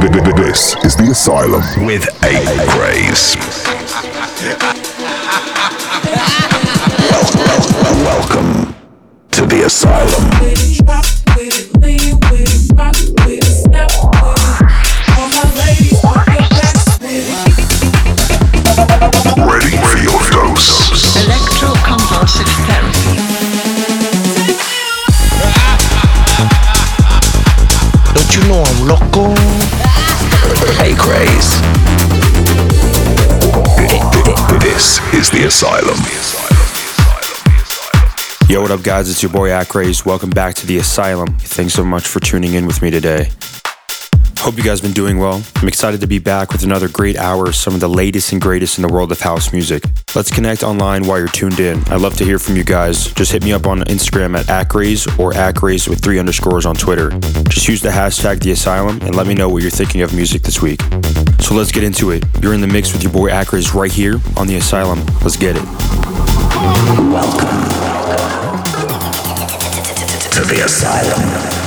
This is the Asylum with A welcome, welcome to the Asylum. What up, guys? It's your boy Acraze. Welcome back to the Asylum. Thanks so much for tuning in with me today. Hope you guys have been doing well. I'm excited to be back with another great hour of some of the latest and greatest in the world of house music. Let's connect online while you're tuned in. I'd love to hear from you guys. Just hit me up on Instagram at Acraze or Acraze with three underscores on Twitter. Just use the hashtag the Asylum and let me know what you're thinking of music this week. So let's get into it. You're in the mix with your boy Acraze right here on the Asylum. Let's get it. To the Asylum.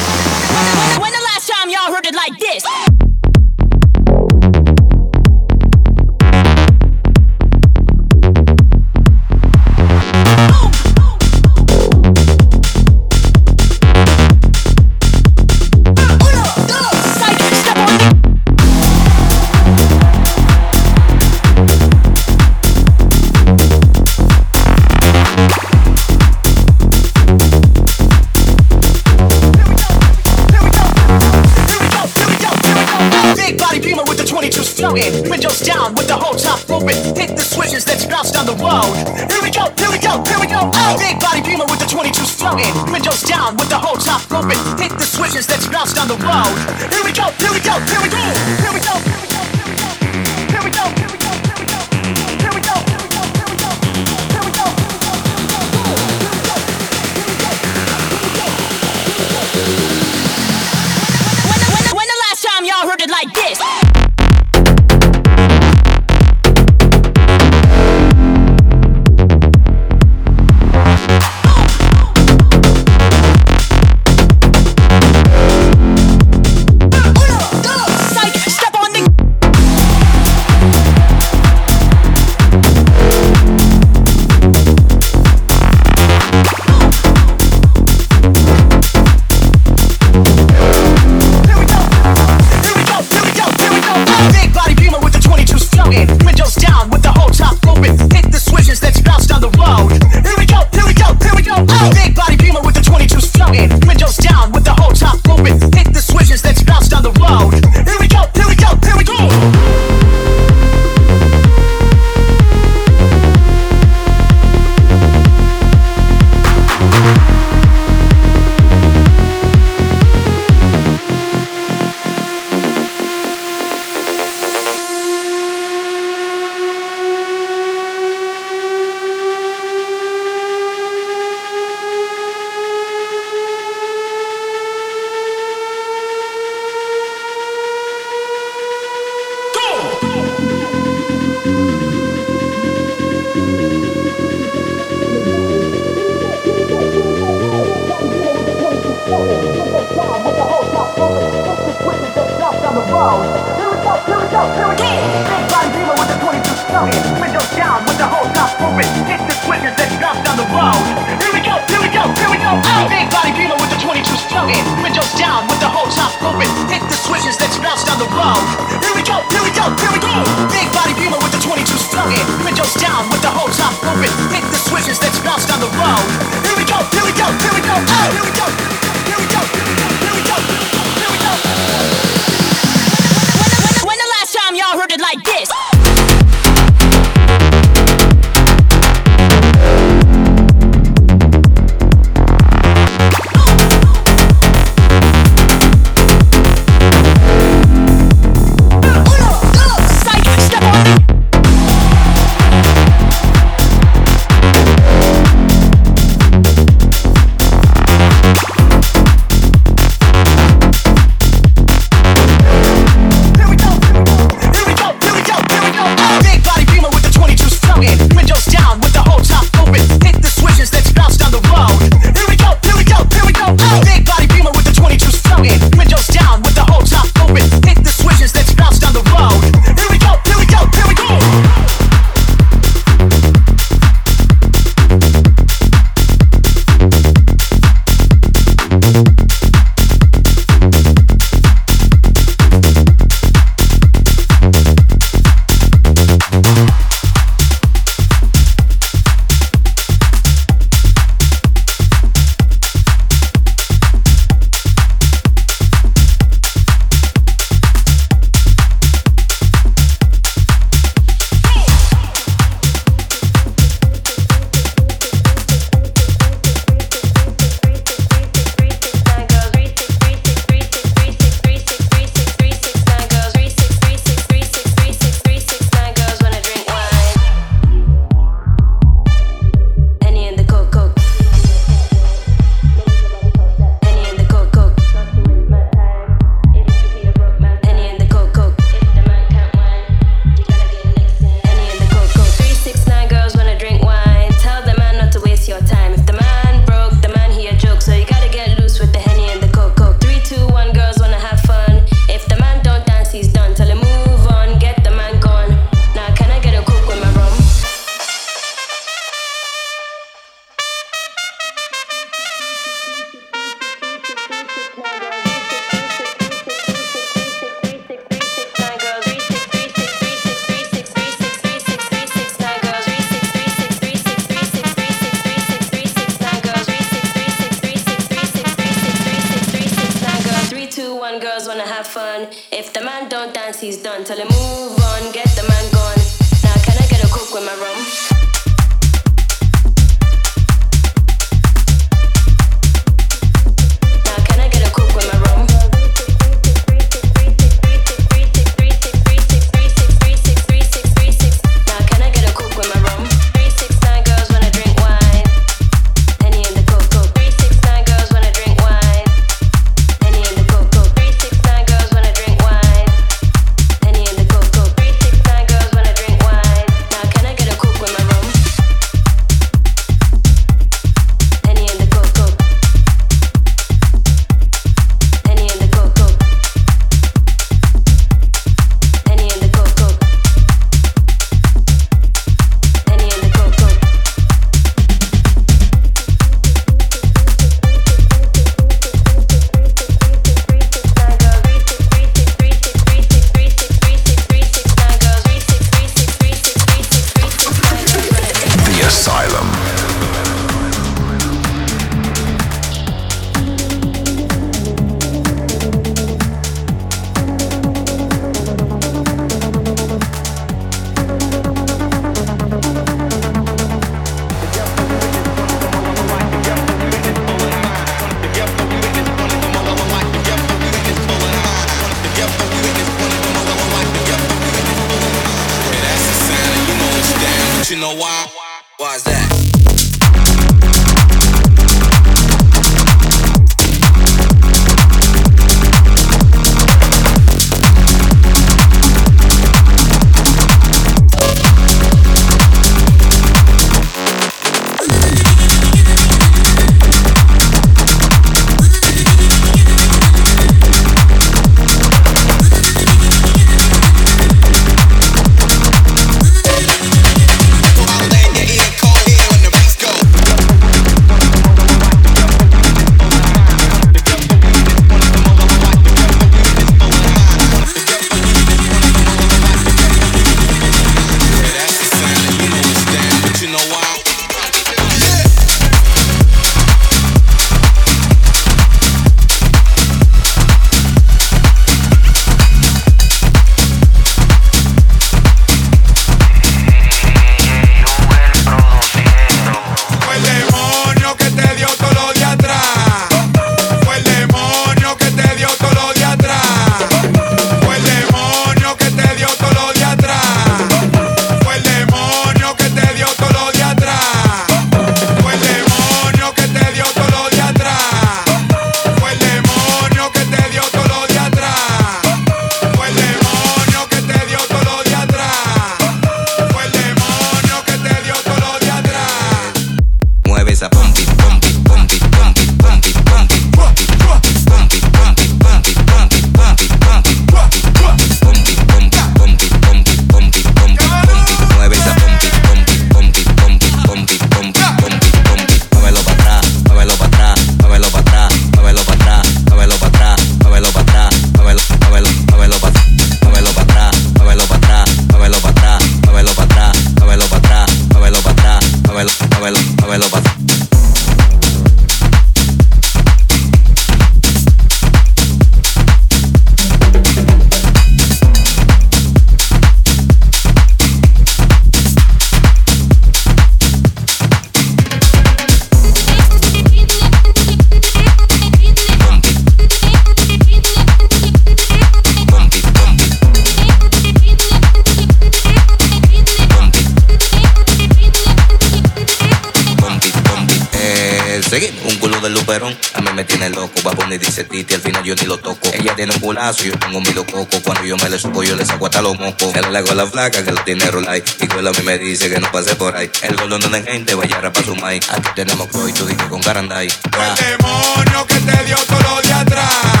Flaca que lo tiene rolay. Y cuando a mí me dice que no pase por ahí. El gol no de gente, vaya a rapar su mic. Aquí tenemos y tú dije con Garanday. El demonio que te dio todo lo de atrás.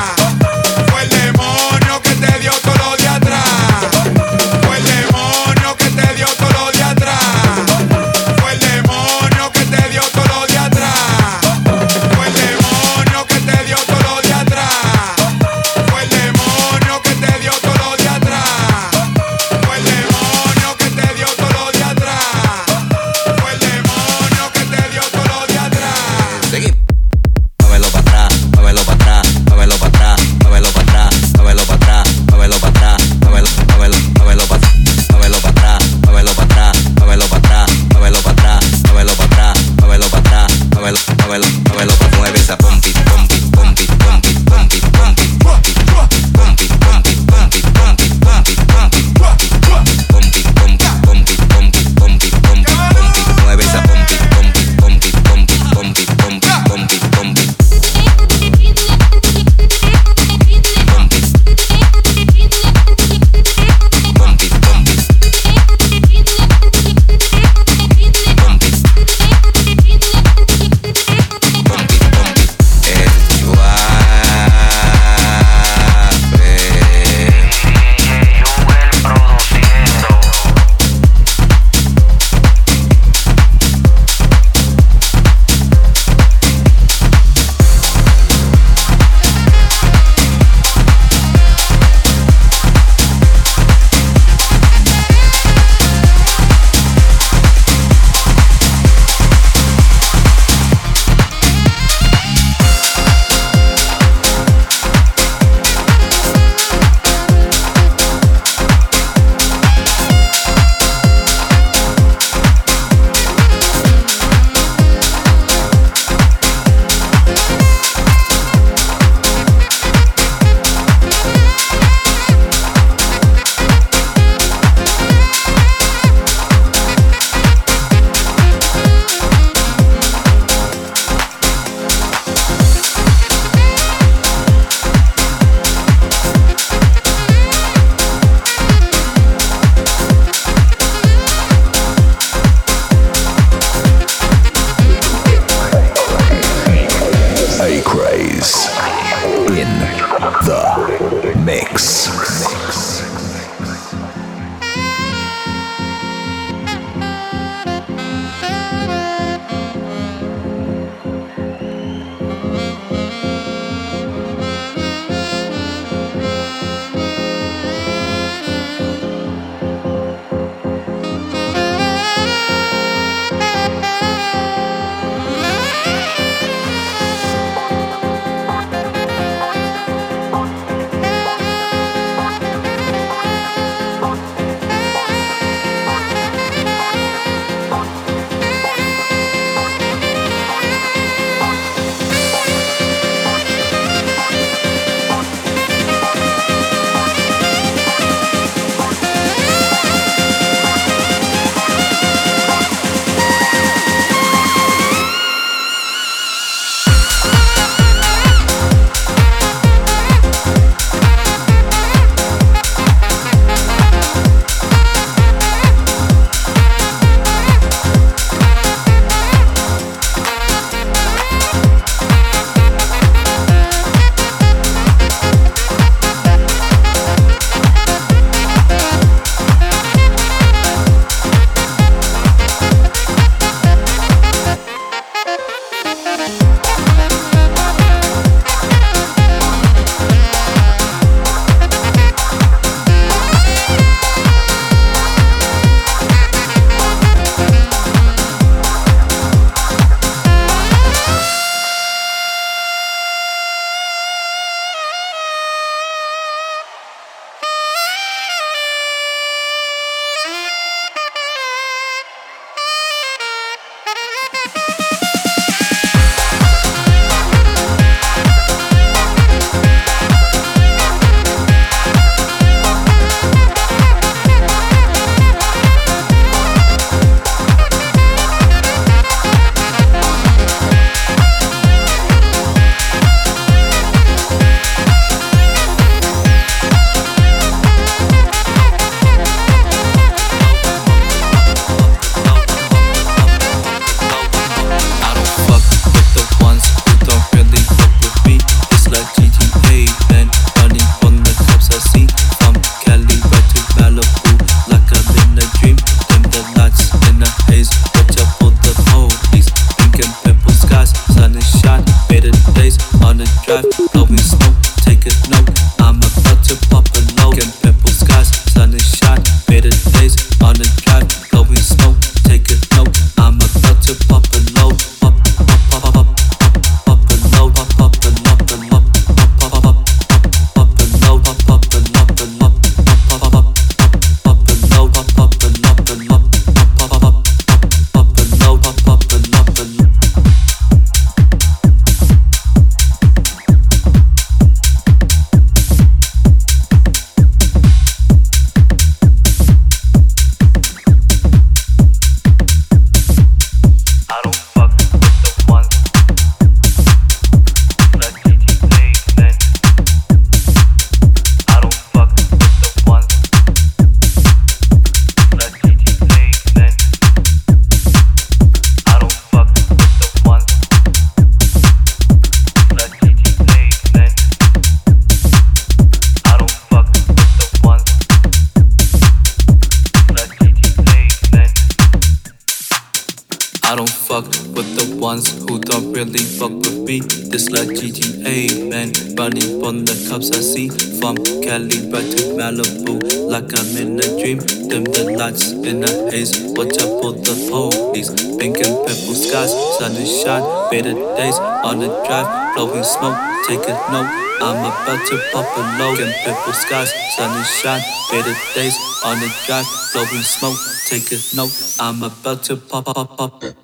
to load in Purple skies, sun shine, better days on the drive, blowing smoke. Take a note, I'm about to pop, pop, pop.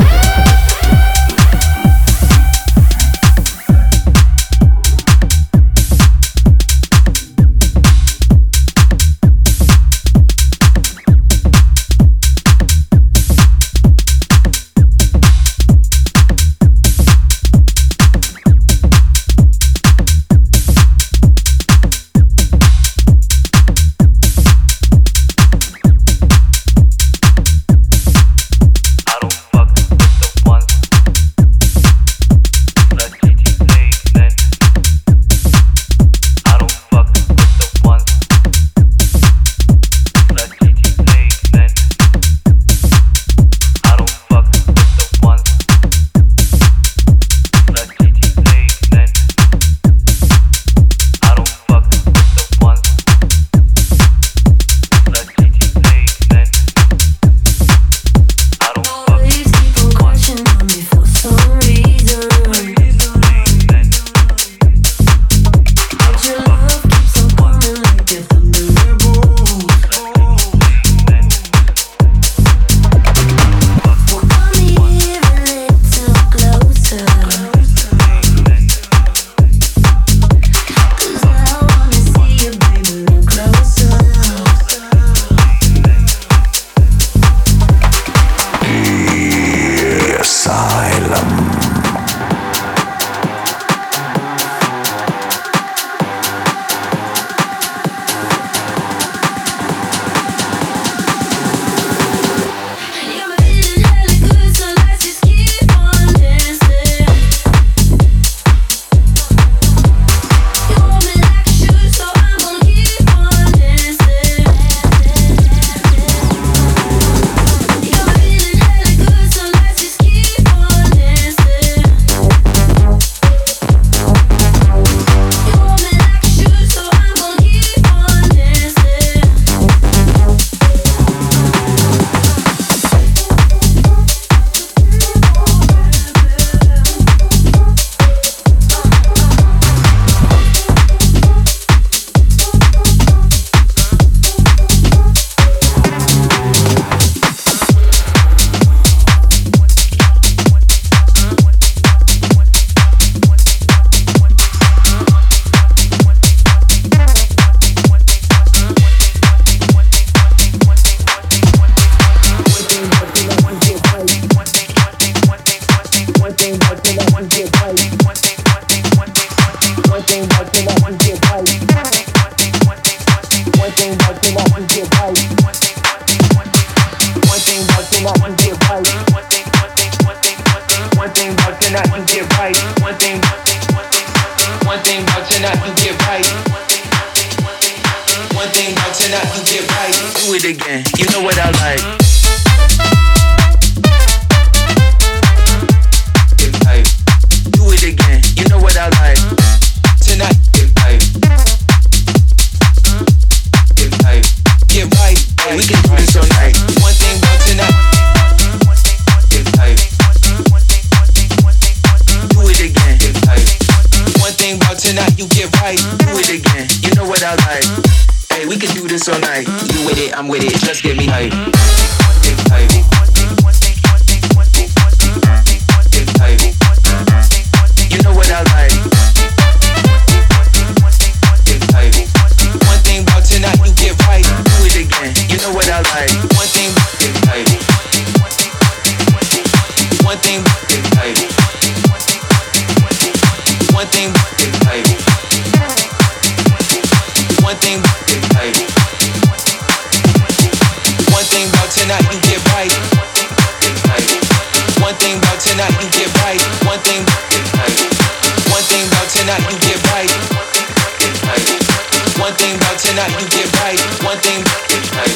One thing about tonight.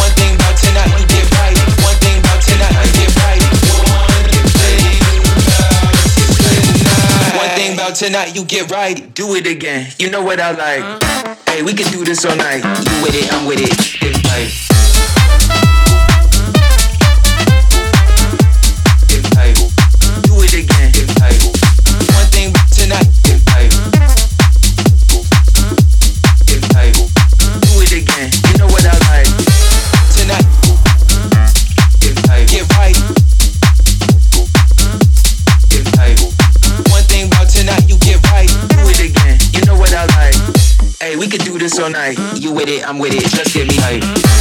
One thing about tonight. Get right. One thing about tonight. One thing about tonight. You get right. Do it again. You know what I like. Hey, we can do this all night. You with it? I'm with it. It's right. so nice. You with it, I'm with it, just get me high.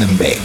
In the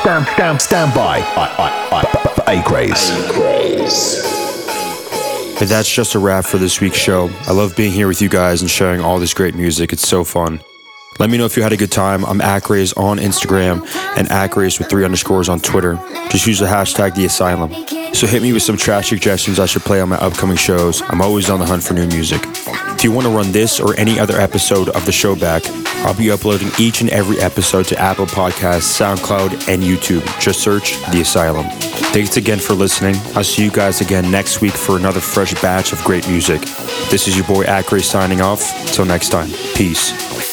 stand, stand, stand, stand by. Acraze. But that's just a wrap for this week's show. I love being here with you guys and sharing all this great music. It's so fun. Let me know if you had a good time. I'm Acraze on Instagram and Acraze with three underscores on Twitter. Just use the hashtag The Asylum. So hit me with some trash suggestions I should play on my upcoming shows. I'm always on the hunt for new music. If you want to run this or any other episode of the show back, I'll be uploading each and every episode to Apple Podcasts, SoundCloud, and YouTube. Just search The Asylum. Thanks again for listening. I'll see you guys again next week for another fresh batch of great music. This is your boy Acraze signing off. Till next time, peace.